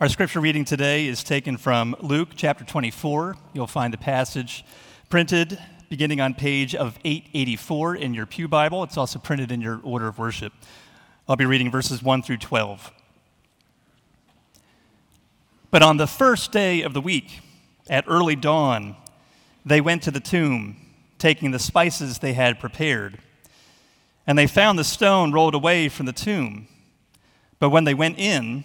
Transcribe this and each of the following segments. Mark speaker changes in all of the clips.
Speaker 1: Our scripture reading today is taken from Luke chapter 24. You'll find the passage printed beginning on page of 884 in your Pew Bible. It's also printed in your order of worship. I'll be reading verses 1 through 12. But on the first day of the week, at early dawn, they went to the tomb, taking the spices they had prepared. And they found the stone rolled away from the tomb. But when they went in,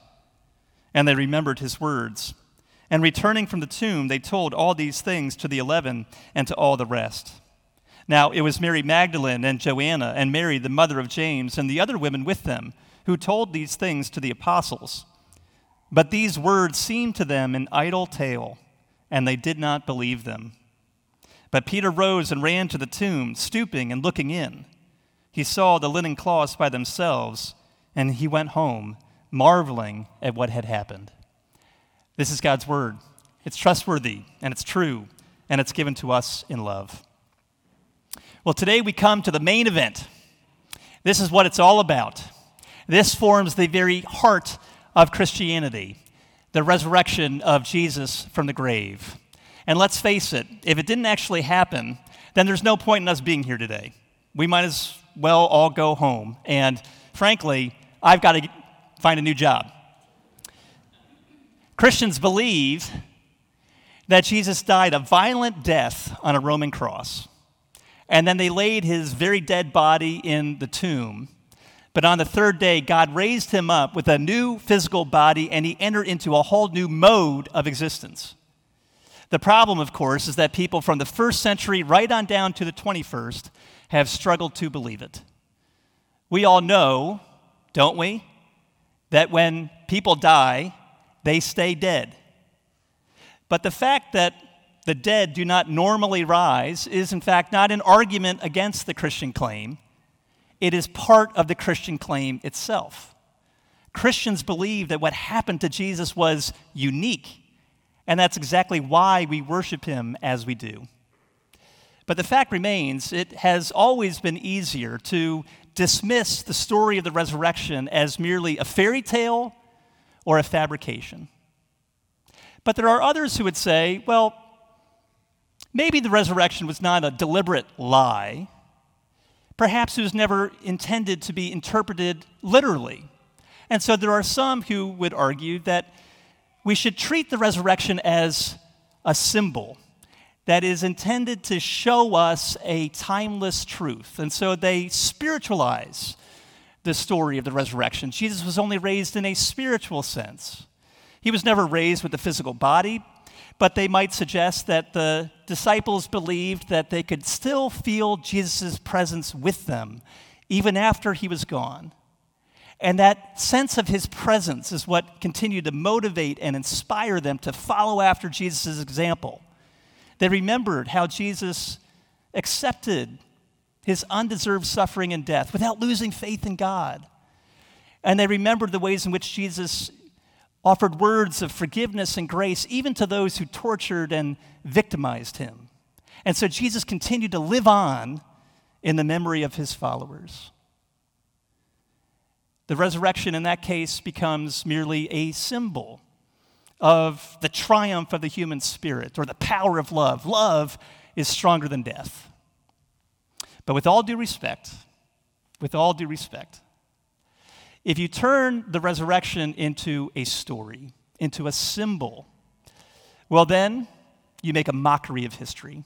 Speaker 1: And they remembered his words. And returning from the tomb, they told all these things to the eleven and to all the rest. Now it was Mary Magdalene and Joanna and Mary, the mother of James, and the other women with them, who told these things to the apostles. But these words seemed to them an idle tale, and they did not believe them. But Peter rose and ran to the tomb, stooping and looking in. He saw the linen cloths by themselves, and he went home marveling at what had happened. This is God's word. It's trustworthy and it's true, and it's given to us in love. Well, today we come to the main event. This is what it's all about. This forms the very heart of Christianity the resurrection of Jesus from the grave. And let's face it, if it didn't actually happen, then there's no point in us being here today. We might as well all go home. And frankly, I've got to find a new job. Christians believe that Jesus died a violent death on a Roman cross. And then they laid his very dead body in the tomb. But on the third day, God raised him up with a new physical body and he entered into a whole new mode of existence. The problem, of course, is that people from the first century right on down to the 21st have struggled to believe it. We all know, don't we, that when people die, they stay dead. But the fact that the dead do not normally rise is, in fact, not an argument against the Christian claim. It is part of the Christian claim itself. Christians believe that what happened to Jesus was unique, and that's exactly why we worship him as we do. But the fact remains, it has always been easier to dismiss the story of the resurrection as merely a fairy tale or a fabrication. But there are others who would say, well, maybe the resurrection was not a deliberate lie. Perhaps it was never intended to be interpreted literally. And so there are some who would argue that we should treat the resurrection as a symbol that is intended to show us a timeless truth. And so they spiritualize the story of the resurrection. Jesus was only raised in a spiritual sense. He was never raised with a physical body, but they might suggest that the disciples believed that they could still feel Jesus' presence with them even after he was gone. And that sense of his presence is what continued to motivate and inspire them to follow after Jesus' example. They remembered how Jesus accepted his undeserved suffering and death without losing faith in God. And they remembered the ways in which Jesus offered words of forgiveness and grace even to those who tortured and victimized him. And so Jesus continued to live on in the memory of his followers. The resurrection in that case becomes merely a symbol of the triumph of the human spirit or the power of love. Love is stronger than death. But with all due respect, with all due respect, if you turn the resurrection into a story, into a symbol, well, then you make a mockery of history.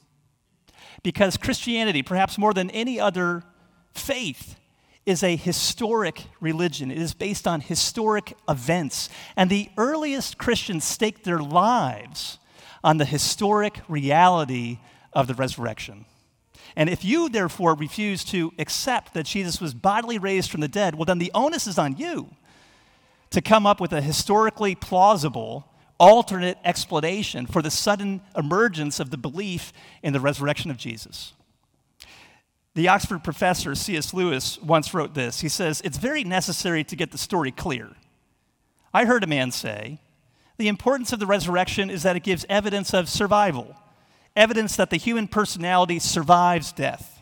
Speaker 1: Because Christianity, perhaps more than any other faith, is a historic religion. It is based on historic events. And the earliest Christians staked their lives on the historic reality of the resurrection. And if you, therefore, refuse to accept that Jesus was bodily raised from the dead, well, then the onus is on you to come up with a historically plausible alternate explanation for the sudden emergence of the belief in the resurrection of Jesus. The Oxford professor C.S. Lewis once wrote this. He says, It's very necessary to get the story clear. I heard a man say, The importance of the resurrection is that it gives evidence of survival, evidence that the human personality survives death.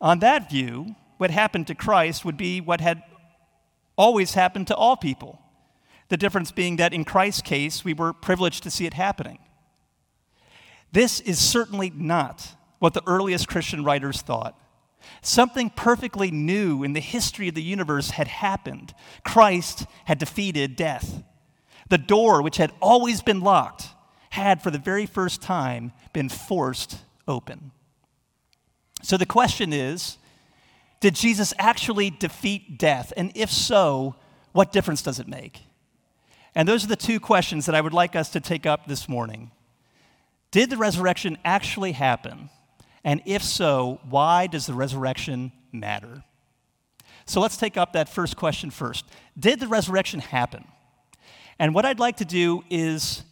Speaker 1: On that view, what happened to Christ would be what had always happened to all people. The difference being that in Christ's case, we were privileged to see it happening. This is certainly not what the earliest Christian writers thought. Something perfectly new in the history of the universe had happened. Christ had defeated death. The door, which had always been locked, had for the very first time been forced open. So the question is did Jesus actually defeat death? And if so, what difference does it make? And those are the two questions that I would like us to take up this morning. Did the resurrection actually happen? And if so, why does the resurrection matter? So let's take up that first question first. Did the resurrection happen? And what I'd like to do is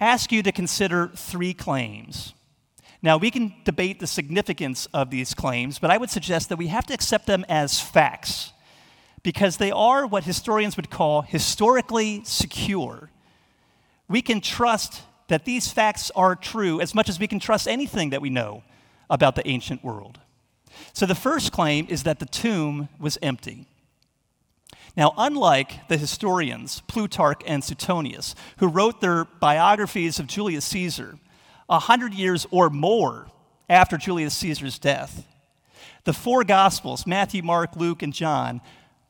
Speaker 1: ask you to consider three claims. Now, we can debate the significance of these claims, but I would suggest that we have to accept them as facts because they are what historians would call historically secure. We can trust that these facts are true as much as we can trust anything that we know about the ancient world. So the first claim is that the tomb was empty. Now, unlike the historians Plutarch and Suetonius, who wrote their biographies of Julius Caesar a hundred years or more after Julius Caesar's death, the four Gospels, Matthew, Mark, Luke, and John,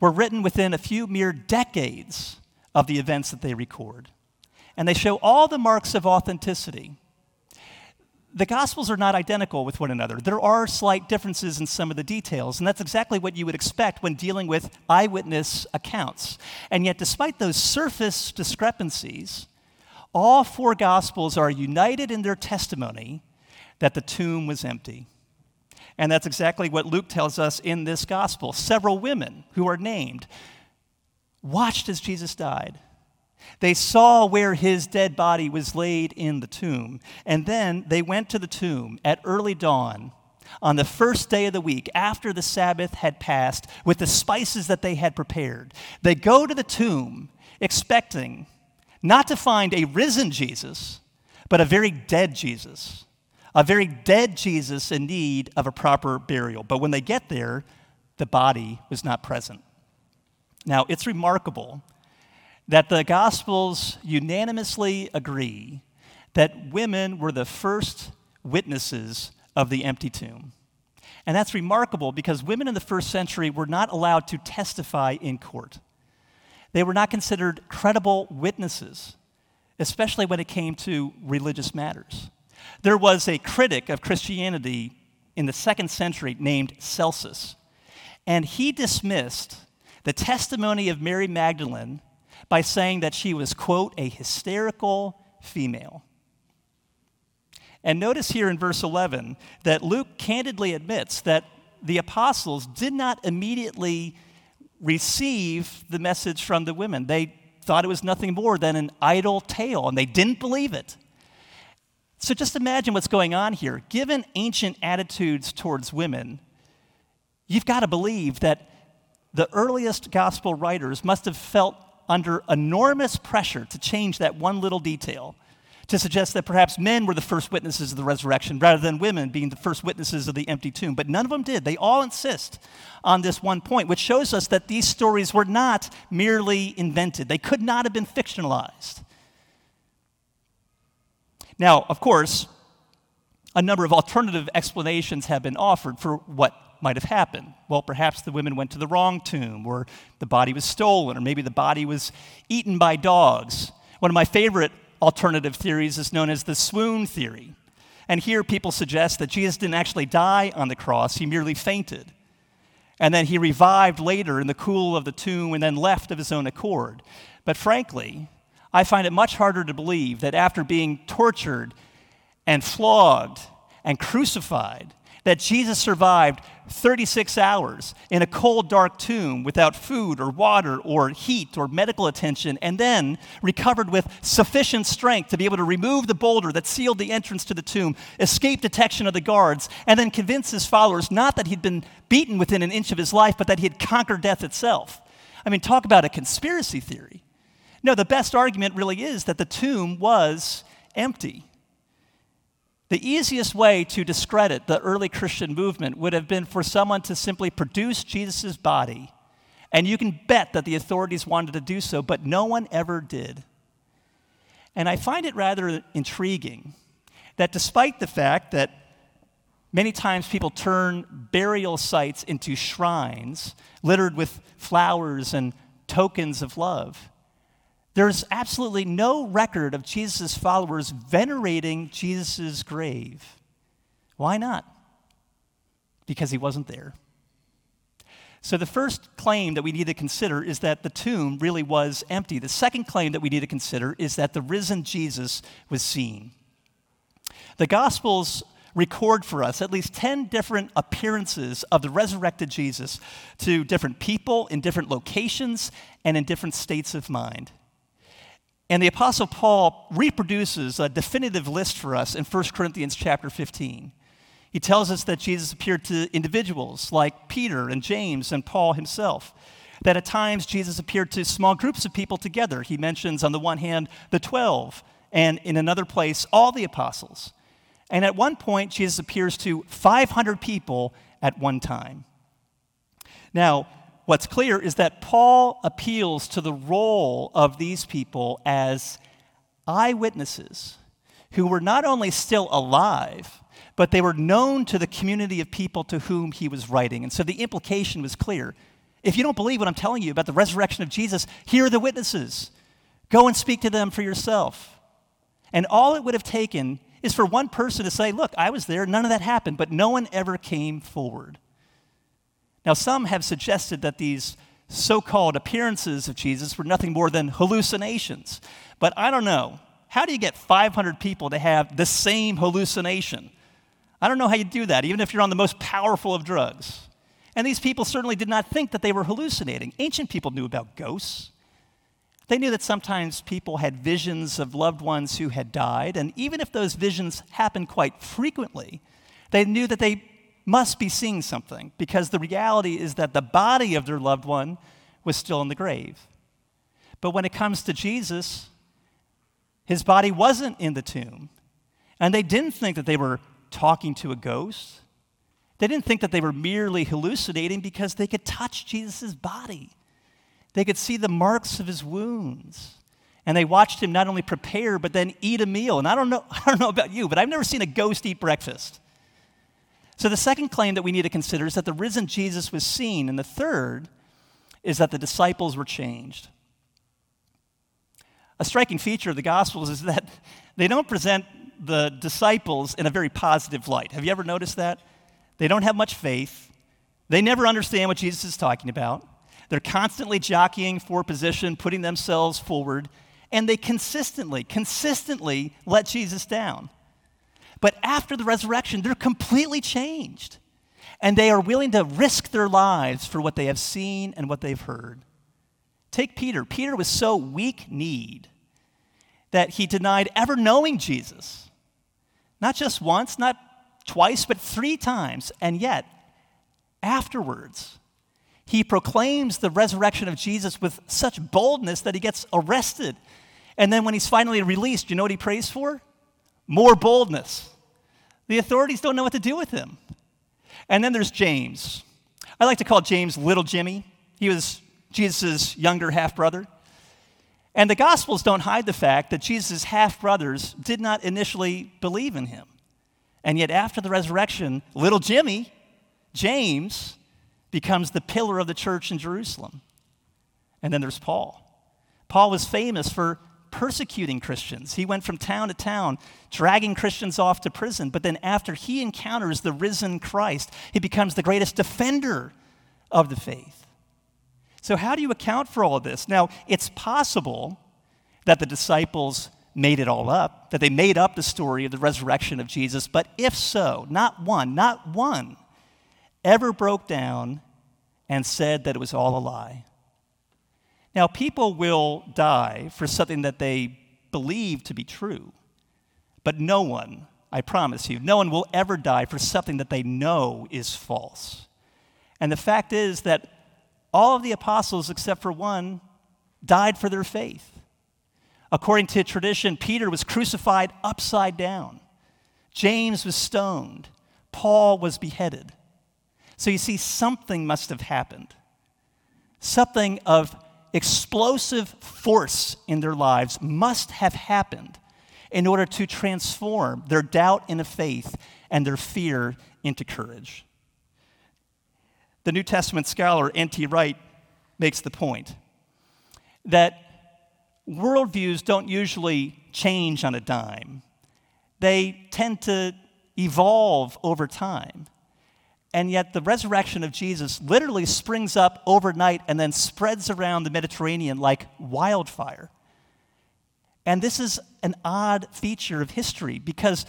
Speaker 1: were written within a few mere decades of the events that they record. And they show all the marks of authenticity the Gospels are not identical with one another. There are slight differences in some of the details, and that's exactly what you would expect when dealing with eyewitness accounts. And yet, despite those surface discrepancies, all four Gospels are united in their testimony that the tomb was empty. And that's exactly what Luke tells us in this Gospel. Several women who are named watched as Jesus died. They saw where his dead body was laid in the tomb. And then they went to the tomb at early dawn on the first day of the week after the Sabbath had passed with the spices that they had prepared. They go to the tomb expecting not to find a risen Jesus, but a very dead Jesus. A very dead Jesus in need of a proper burial. But when they get there, the body was not present. Now, it's remarkable that the Gospels unanimously agree that women were the first witnesses of the empty tomb. And that's remarkable because women in the first century were not allowed to testify in court. They were not considered credible witnesses, especially when it came to religious matters. There was a critic of Christianity in the second century named Celsus, and he dismissed the testimony of Mary Magdalene by saying that she was, quote, a hysterical female. And notice here in verse 11 that Luke candidly admits that the apostles did not immediately receive the message from the women. They thought it was nothing more than an idle tale, and they didn't believe it. So just imagine what's going on here. Given ancient attitudes towards women, you've got to believe that the earliest gospel writers must have felt under enormous pressure to change that one little detail to suggest that perhaps men were the first witnesses of the resurrection rather than women being the first witnesses of the empty tomb. But none of them did. They all insist on this one point, which shows us that these stories were not merely invented, they could not have been fictionalized. Now, of course, a number of alternative explanations have been offered for what might have happened. Well, perhaps the women went to the wrong tomb, or the body was stolen, or maybe the body was eaten by dogs. One of my favorite alternative theories is known as the swoon theory. And here people suggest that Jesus didn't actually die on the cross, he merely fainted. And then he revived later in the cool of the tomb and then left of his own accord. But frankly, I find it much harder to believe that after being tortured and flogged and crucified, that Jesus survived 36 hours in a cold, dark tomb without food or water or heat or medical attention, and then recovered with sufficient strength to be able to remove the boulder that sealed the entrance to the tomb, escape detection of the guards, and then convince his followers not that he'd been beaten within an inch of his life, but that he had conquered death itself. I mean, talk about a conspiracy theory. No, the best argument really is that the tomb was empty. The easiest way to discredit the early Christian movement would have been for someone to simply produce Jesus' body. And you can bet that the authorities wanted to do so, but no one ever did. And I find it rather intriguing that despite the fact that many times people turn burial sites into shrines littered with flowers and tokens of love, there's absolutely no record of Jesus' followers venerating Jesus' grave. Why not? Because he wasn't there. So, the first claim that we need to consider is that the tomb really was empty. The second claim that we need to consider is that the risen Jesus was seen. The Gospels record for us at least 10 different appearances of the resurrected Jesus to different people in different locations and in different states of mind. And the apostle Paul reproduces a definitive list for us in 1 Corinthians chapter 15. He tells us that Jesus appeared to individuals like Peter and James and Paul himself. That at times Jesus appeared to small groups of people together. He mentions on the one hand the 12 and in another place all the apostles. And at one point Jesus appears to 500 people at one time. Now, what's clear is that Paul appeals to the role of these people as eyewitnesses who were not only still alive, but they were known to the community of people to whom he was writing. And so the implication was clear. If you don't believe what I'm telling you about the resurrection of Jesus, here are the witnesses. Go and speak to them for yourself. And all it would have taken is for one person to say, Look, I was there, none of that happened, but no one ever came forward. Now, some have suggested that these so called appearances of Jesus were nothing more than hallucinations. But I don't know. How do you get 500 people to have the same hallucination? I don't know how you do that, even if you're on the most powerful of drugs. And these people certainly did not think that they were hallucinating. Ancient people knew about ghosts. They knew that sometimes people had visions of loved ones who had died, and even if those visions happened quite frequently, they knew that they must be seeing something because the reality is that the body of their loved one was still in the grave. But when it comes to Jesus, his body wasn't in the tomb. And they didn't think that they were talking to a ghost. They didn't think that they were merely hallucinating because they could touch Jesus' body. They could see the marks of his wounds. And they watched him not only prepare, but then eat a meal. And I don't know, I don't know about you, but I've never seen a ghost eat breakfast. So, the second claim that we need to consider is that the risen Jesus was seen. And the third is that the disciples were changed. A striking feature of the Gospels is that they don't present the disciples in a very positive light. Have you ever noticed that? They don't have much faith. They never understand what Jesus is talking about. They're constantly jockeying for position, putting themselves forward, and they consistently, consistently let Jesus down. But after the resurrection, they're completely changed. And they are willing to risk their lives for what they have seen and what they've heard. Take Peter. Peter was so weak kneed that he denied ever knowing Jesus. Not just once, not twice, but three times. And yet, afterwards, he proclaims the resurrection of Jesus with such boldness that he gets arrested. And then when he's finally released, you know what he prays for? More boldness. The authorities don't know what to do with him. And then there's James. I like to call James Little Jimmy. He was Jesus' younger half brother. And the Gospels don't hide the fact that Jesus' half brothers did not initially believe in him. And yet, after the resurrection, little Jimmy, James, becomes the pillar of the church in Jerusalem. And then there's Paul. Paul was famous for persecuting Christians. He went from town to town, dragging Christians off to prison. But then, after he encounters the risen Christ, he becomes the greatest defender of the faith. So, how do you account for all of this? Now, it's possible that the disciples made it all up, that they made up the story of the resurrection of Jesus, but if so, not one, not one ever broke down and said that it was all a lie. Now, people will die for something that they believe to be true, but no one, I promise you, no one will ever die for something that they know is false. And the fact is that all of the apostles, except for one, died for their faith. According to tradition, Peter was crucified upside down, James was stoned, Paul was beheaded. So you see, something must have happened. Something of explosive force in their lives must have happened in order to transform their doubt into faith and their fear into courage. The New Testament scholar N.T. Wright makes the point that worldviews don't usually change on a dime, they tend to evolve over time. And yet, the resurrection of Jesus literally springs up overnight and then spreads around the Mediterranean like wildfire. And this is an odd feature of history because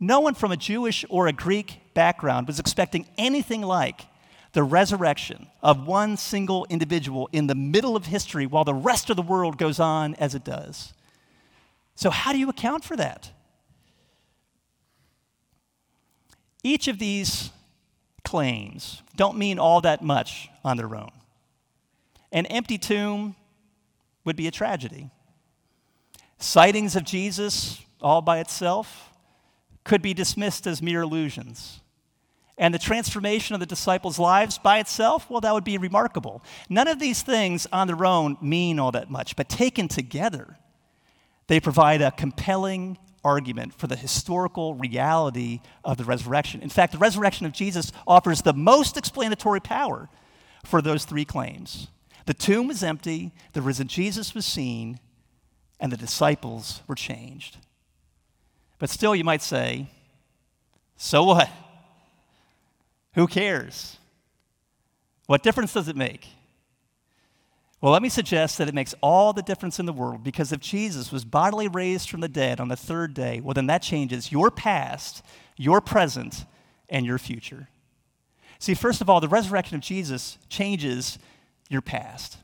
Speaker 1: no one from a Jewish or a Greek background was expecting anything like the resurrection of one single individual in the middle of history while the rest of the world goes on as it does. So, how do you account for that? Each of these claims don't mean all that much on their own. An empty tomb would be a tragedy. Sightings of Jesus all by itself could be dismissed as mere illusions. And the transformation of the disciples' lives by itself, well, that would be remarkable. None of these things on their own mean all that much, but taken together, they provide a compelling argument for the historical reality of the resurrection. In fact, the resurrection of Jesus offers the most explanatory power for those three claims. The tomb was empty, the risen Jesus was seen, and the disciples were changed. But still, you might say, so what? Who cares? What difference does it make? Well, let me suggest that it makes all the difference in the world because if Jesus was bodily raised from the dead on the third day, well, then that changes your past, your present, and your future. See, first of all, the resurrection of Jesus changes your past.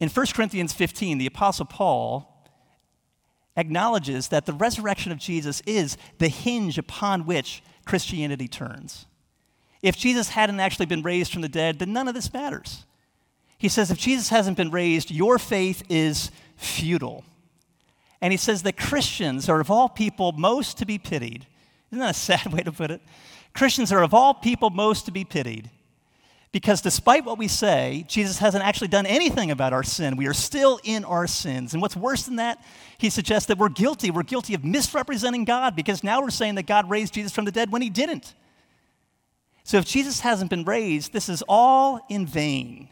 Speaker 1: In 1 Corinthians 15, the Apostle Paul acknowledges that the resurrection of Jesus is the hinge upon which Christianity turns. If Jesus hadn't actually been raised from the dead, then none of this matters. He says, if Jesus hasn't been raised, your faith is futile. And he says that Christians are of all people most to be pitied. Isn't that a sad way to put it? Christians are of all people most to be pitied. Because despite what we say, Jesus hasn't actually done anything about our sin. We are still in our sins. And what's worse than that, he suggests that we're guilty. We're guilty of misrepresenting God because now we're saying that God raised Jesus from the dead when he didn't. So if Jesus hasn't been raised, this is all in vain.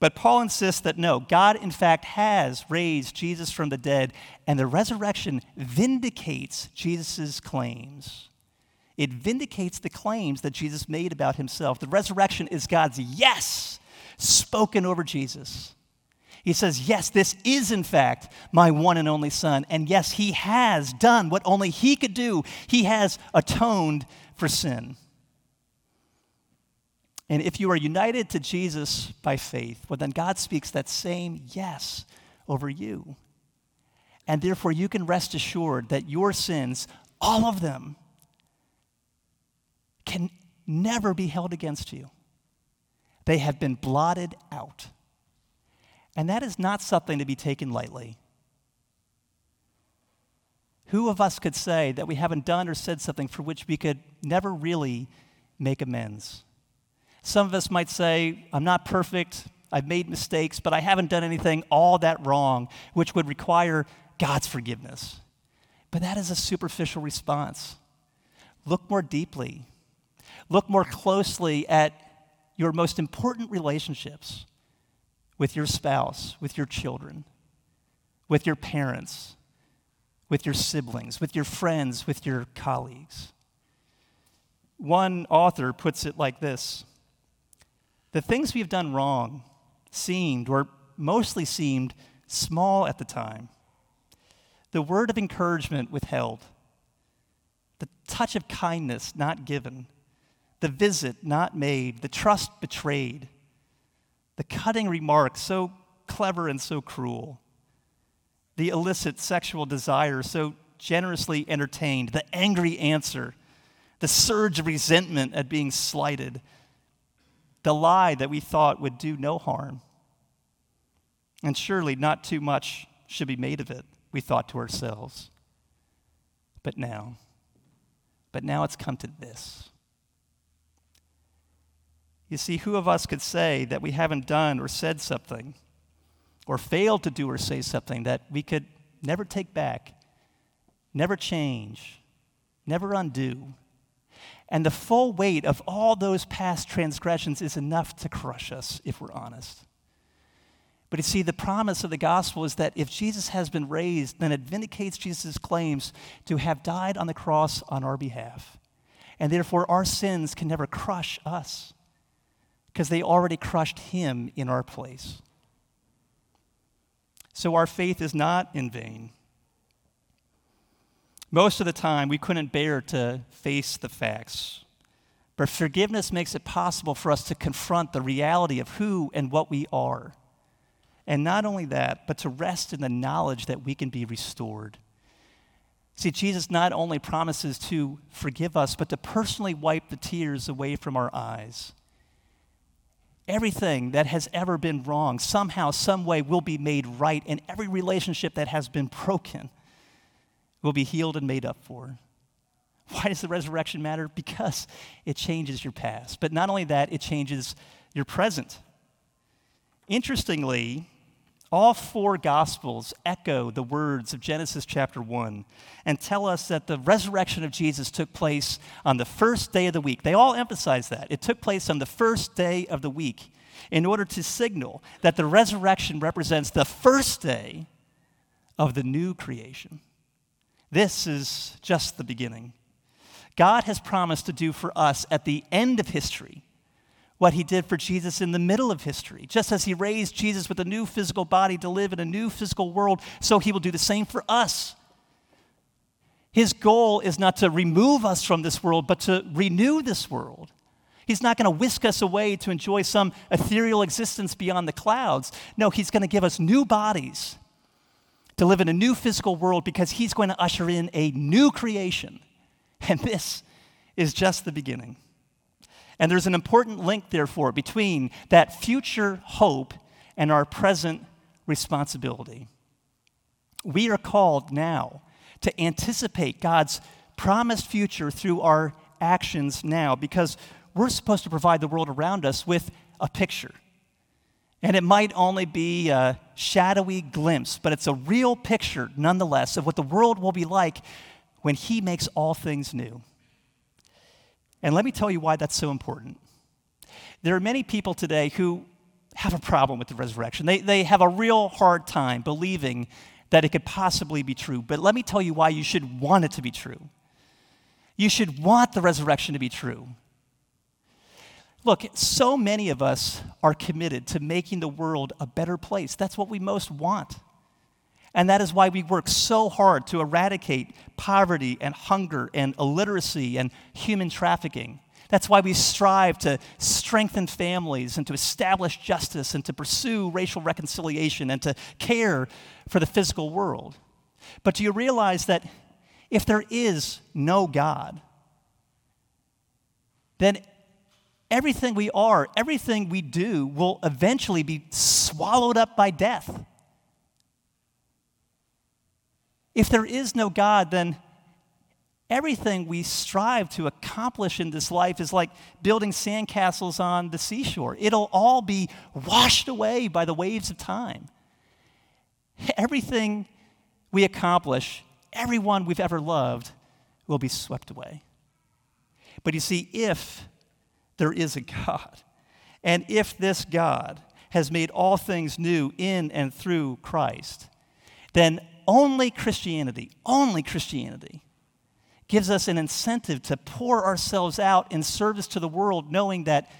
Speaker 1: But Paul insists that no, God in fact has raised Jesus from the dead, and the resurrection vindicates Jesus' claims. It vindicates the claims that Jesus made about himself. The resurrection is God's yes spoken over Jesus. He says, Yes, this is in fact my one and only Son. And yes, he has done what only he could do. He has atoned for sin. And if you are united to Jesus by faith, well, then God speaks that same yes over you. And therefore, you can rest assured that your sins, all of them, can never be held against you. They have been blotted out. And that is not something to be taken lightly. Who of us could say that we haven't done or said something for which we could never really make amends? Some of us might say, I'm not perfect, I've made mistakes, but I haven't done anything all that wrong, which would require God's forgiveness. But that is a superficial response. Look more deeply. Look more closely at your most important relationships with your spouse, with your children, with your parents, with your siblings, with your friends, with your colleagues. One author puts it like this the things we've done wrong seemed, or mostly seemed, small at the time. the word of encouragement withheld, the touch of kindness not given, the visit not made, the trust betrayed, the cutting remark so clever and so cruel, the illicit sexual desire so generously entertained, the angry answer, the surge of resentment at being slighted, the lie that we thought would do no harm. And surely not too much should be made of it, we thought to ourselves. But now, but now it's come to this. You see, who of us could say that we haven't done or said something, or failed to do or say something that we could never take back, never change, never undo? And the full weight of all those past transgressions is enough to crush us if we're honest. But you see, the promise of the gospel is that if Jesus has been raised, then it vindicates Jesus' claims to have died on the cross on our behalf. And therefore, our sins can never crush us because they already crushed him in our place. So our faith is not in vain. Most of the time, we couldn't bear to face the facts. But forgiveness makes it possible for us to confront the reality of who and what we are. And not only that, but to rest in the knowledge that we can be restored. See, Jesus not only promises to forgive us, but to personally wipe the tears away from our eyes. Everything that has ever been wrong, somehow, some way, will be made right, and every relationship that has been broken will be healed and made up for. Why does the resurrection matter? Because it changes your past. But not only that, it changes your present. Interestingly, all four Gospels echo the words of Genesis chapter 1 and tell us that the resurrection of Jesus took place on the first day of the week. They all emphasize that. It took place on the first day of the week in order to signal that the resurrection represents the first day of the new creation. This is just the beginning. God has promised to do for us at the end of history what he did for Jesus in the middle of history. Just as he raised Jesus with a new physical body to live in a new physical world, so he will do the same for us. His goal is not to remove us from this world, but to renew this world. He's not going to whisk us away to enjoy some ethereal existence beyond the clouds. No, he's going to give us new bodies to live in a new physical world because he's going to usher in a new creation. And this is just the beginning. And there's an important link, therefore, between that future hope and our present responsibility. We are called now to anticipate God's promised future through our actions now because we're supposed to provide the world around us with a picture. And it might only be a shadowy glimpse, but it's a real picture nonetheless of what the world will be like when He makes all things new. And let me tell you why that's so important. There are many people today who have a problem with the resurrection. They, they have a real hard time believing that it could possibly be true. But let me tell you why you should want it to be true. You should want the resurrection to be true. Look, so many of us are committed to making the world a better place. That's what we most want. And that is why we work so hard to eradicate poverty and hunger and illiteracy and human trafficking. That's why we strive to strengthen families and to establish justice and to pursue racial reconciliation and to care for the physical world. But do you realize that if there is no God, then everything we are, everything we do will eventually be swallowed up by death. If there is no God, then everything we strive to accomplish in this life is like building sandcastles on the seashore. It'll all be washed away by the waves of time. Everything we accomplish, everyone we've ever loved, will be swept away. But you see, if there is a God, and if this God has made all things new in and through Christ, then only Christianity, only Christianity gives us an incentive to pour ourselves out in service to the world, knowing that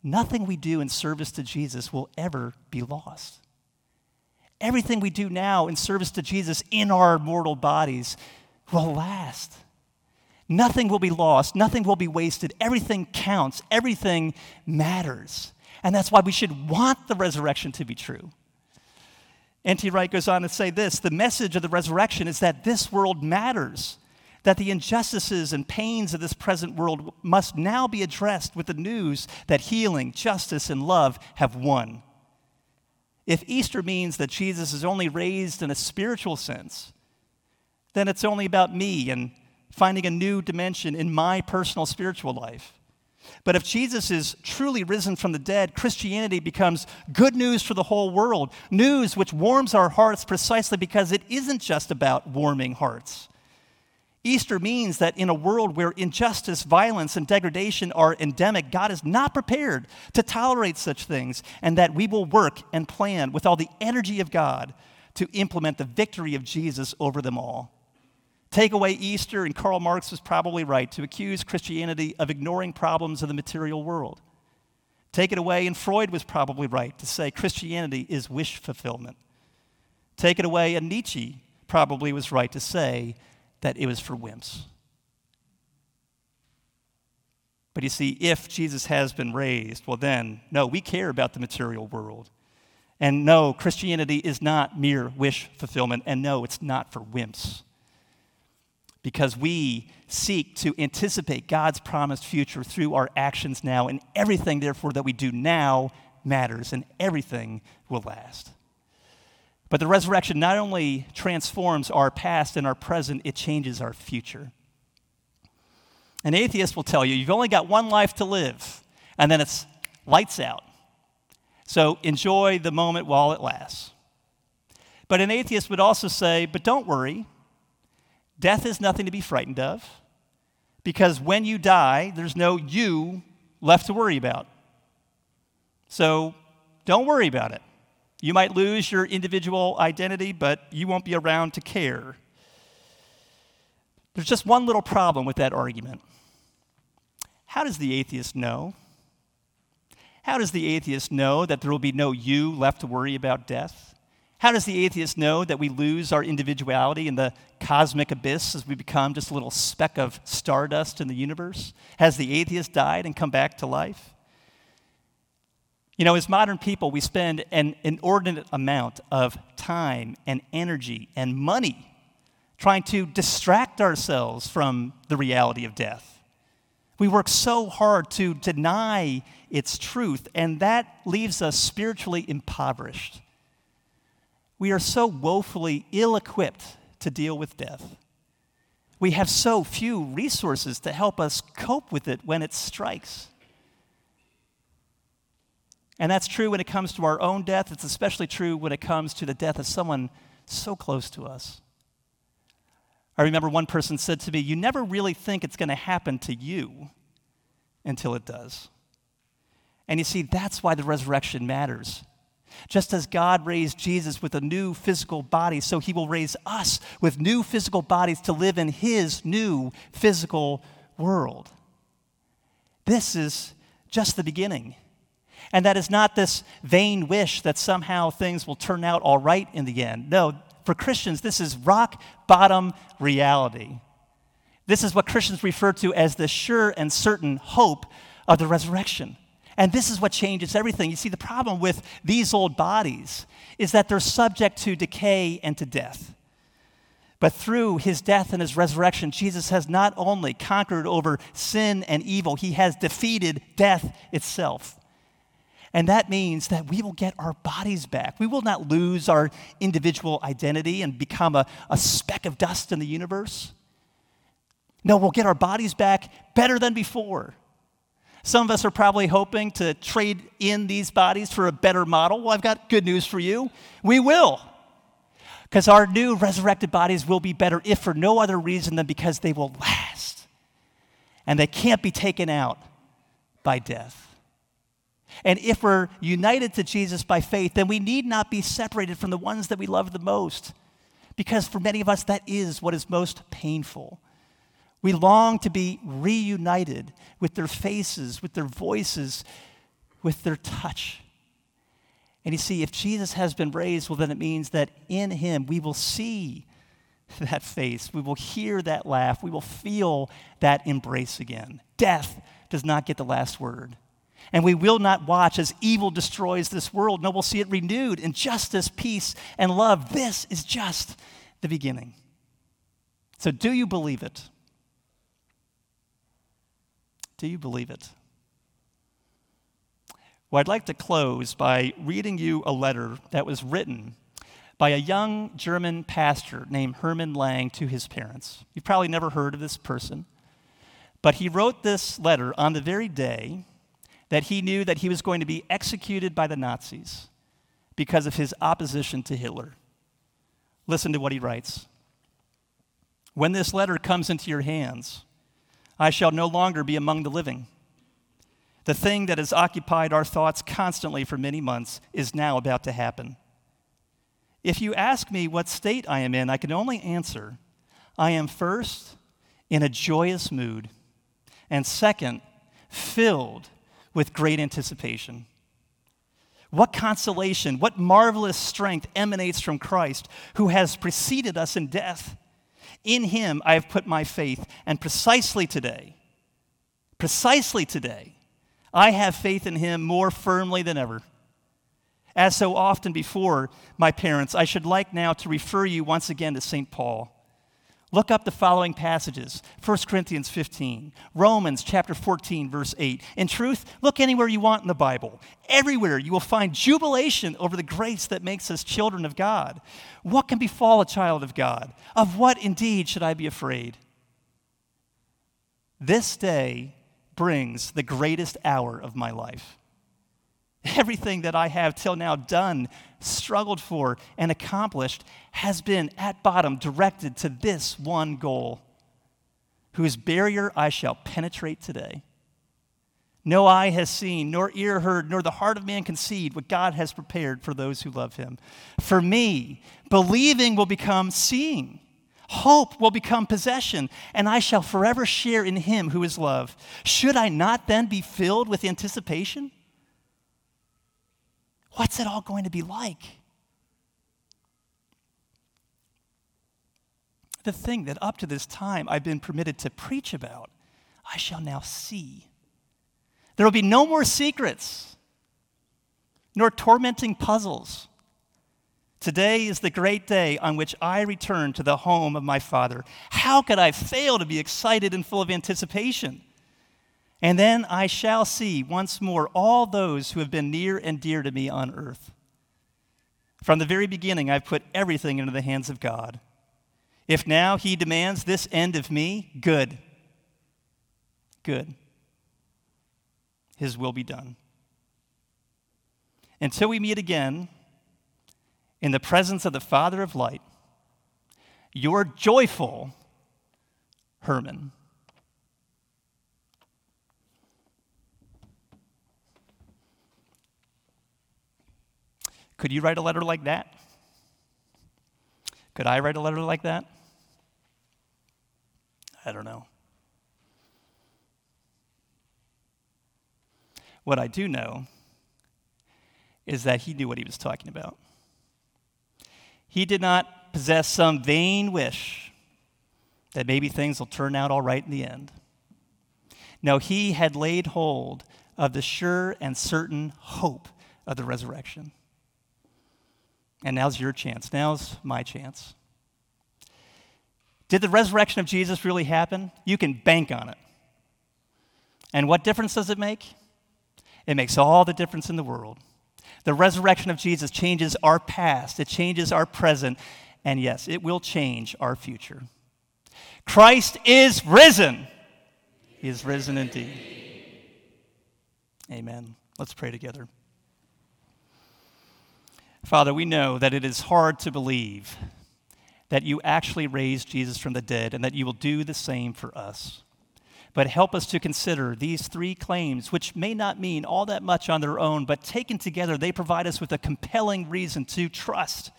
Speaker 1: nothing we do in service to Jesus will ever be lost. Everything we do now in service to Jesus in our mortal bodies will last. Nothing will be lost, nothing will be wasted. Everything counts, everything matters. And that's why we should want the resurrection to be true. N.T. Wright goes on to say this the message of the resurrection is that this world matters, that the injustices and pains of this present world must now be addressed with the news that healing, justice, and love have won. If Easter means that Jesus is only raised in a spiritual sense, then it's only about me and finding a new dimension in my personal spiritual life. But if Jesus is truly risen from the dead, Christianity becomes good news for the whole world, news which warms our hearts precisely because it isn't just about warming hearts. Easter means that in a world where injustice, violence, and degradation are endemic, God is not prepared to tolerate such things, and that we will work and plan with all the energy of God to implement the victory of Jesus over them all. Take away Easter, and Karl Marx was probably right to accuse Christianity of ignoring problems of the material world. Take it away, and Freud was probably right to say Christianity is wish fulfillment. Take it away, and Nietzsche probably was right to say that it was for wimps. But you see, if Jesus has been raised, well, then, no, we care about the material world. And no, Christianity is not mere wish fulfillment. And no, it's not for wimps. Because we seek to anticipate God's promised future through our actions now, and everything, therefore, that we do now matters, and everything will last. But the resurrection not only transforms our past and our present, it changes our future. An atheist will tell you you've only got one life to live, and then it's lights out. So enjoy the moment while it lasts. But an atheist would also say, but don't worry, death is nothing to be frightened of, because when you die, there's no you left to worry about. So don't worry about it. You might lose your individual identity, but you won't be around to care. There's just one little problem with that argument. How does the atheist know? How does the atheist know that there will be no you left to worry about death? How does the atheist know that we lose our individuality in the cosmic abyss as we become just a little speck of stardust in the universe? Has the atheist died and come back to life? You know, as modern people, we spend an inordinate amount of time and energy and money trying to distract ourselves from the reality of death. We work so hard to deny its truth, and that leaves us spiritually impoverished. We are so woefully ill equipped to deal with death. We have so few resources to help us cope with it when it strikes. And that's true when it comes to our own death. It's especially true when it comes to the death of someone so close to us. I remember one person said to me, You never really think it's going to happen to you until it does. And you see, that's why the resurrection matters. Just as God raised Jesus with a new physical body, so he will raise us with new physical bodies to live in his new physical world. This is just the beginning. And that is not this vain wish that somehow things will turn out all right in the end. No, for Christians, this is rock bottom reality. This is what Christians refer to as the sure and certain hope of the resurrection. And this is what changes everything. You see, the problem with these old bodies is that they're subject to decay and to death. But through his death and his resurrection, Jesus has not only conquered over sin and evil, he has defeated death itself. And that means that we will get our bodies back. We will not lose our individual identity and become a, a speck of dust in the universe. No, we'll get our bodies back better than before. Some of us are probably hoping to trade in these bodies for a better model. Well, I've got good news for you. We will. Because our new resurrected bodies will be better, if for no other reason than because they will last. And they can't be taken out by death. And if we're united to Jesus by faith, then we need not be separated from the ones that we love the most. Because for many of us, that is what is most painful. We long to be reunited with their faces, with their voices, with their touch. And you see, if Jesus has been raised, well, then it means that in him we will see that face. We will hear that laugh. We will feel that embrace again. Death does not get the last word. And we will not watch as evil destroys this world. No, we'll see it renewed in justice, peace, and love. This is just the beginning. So, do you believe it? Do you believe it? Well, I'd like to close by reading you a letter that was written by a young German pastor named Hermann Lang to his parents. You've probably never heard of this person, but he wrote this letter on the very day that he knew that he was going to be executed by the Nazis because of his opposition to Hitler. Listen to what he writes When this letter comes into your hands, I shall no longer be among the living. The thing that has occupied our thoughts constantly for many months is now about to happen. If you ask me what state I am in, I can only answer I am first in a joyous mood, and second, filled with great anticipation. What consolation, what marvelous strength emanates from Christ, who has preceded us in death. In him I have put my faith, and precisely today, precisely today, I have faith in him more firmly than ever. As so often before, my parents, I should like now to refer you once again to St. Paul. Look up the following passages 1 Corinthians 15, Romans chapter 14, verse 8. In truth, look anywhere you want in the Bible. Everywhere you will find jubilation over the grace that makes us children of God. What can befall a child of God? Of what indeed should I be afraid? This day brings the greatest hour of my life. Everything that I have till now done, struggled for, and accomplished has been at bottom directed to this one goal, whose barrier I shall penetrate today. No eye has seen, nor ear heard, nor the heart of man conceived what God has prepared for those who love him. For me, believing will become seeing. Hope will become possession, and I shall forever share in him who is love. Should I not then be filled with anticipation? What's it all going to be like? The thing that up to this time I've been permitted to preach about, I shall now see. There will be no more secrets, nor tormenting puzzles. Today is the great day on which I return to the home of my Father. How could I fail to be excited and full of anticipation? And then I shall see once more all those who have been near and dear to me on earth. From the very beginning, I've put everything into the hands of God. If now He demands this end of me, good. Good. His will be done. Until we meet again in the presence of the Father of light, your joyful Hermann. Could you write a letter like that? Could I write a letter like that? I don't know. What I do know is that he knew what he was talking about. He did not possess some vain wish that maybe things will turn out all right in the end. No, he had laid hold of the sure and certain hope of the resurrection. And now's your chance. Now's my chance. Did the resurrection of Jesus really happen? You can bank on it. And what difference does it make? It makes all the difference in the world. The resurrection of Jesus changes our past, it changes our present, and yes, it will change our future. Christ is risen. He is risen indeed. Amen. Let's pray together. Father, we know that it is hard to believe that you actually raised Jesus from the dead and that you will do the same for us. But help us to consider these three claims, which may not mean all that much on their own, but taken together, they provide us with a compelling reason to trust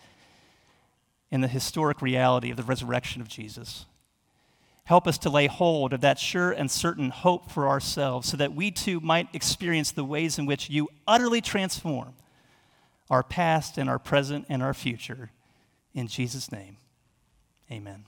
Speaker 1: in the historic reality of the resurrection of Jesus. Help us to lay hold of that sure and certain hope for ourselves so that we too might experience the ways in which you utterly transform our past and our present and our future. In Jesus' name, amen.